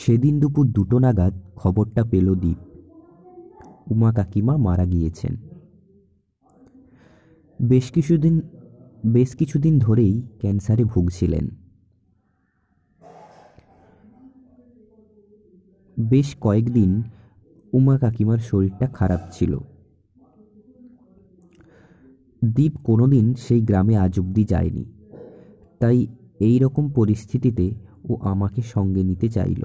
সেদিন দুপুর দুটো নাগাদ খবরটা পেল দ্বীপ উমা কাকিমা মারা গিয়েছেন। বেশ কিছুদিন বেশ কিছুদিন ধরেই ক্যান্সারে ভুগছিলেন। বেশ কয়েকদিন উমা কাকিমার শরীরটা খারাপ ছিল। দ্বীপ কোনোদিন সেই গ্রামে আজ অব্দি যায়নি। তাই এই রকম পরিস্থিতিতে ও আমাকে সঙ্গে নিতে চাইল।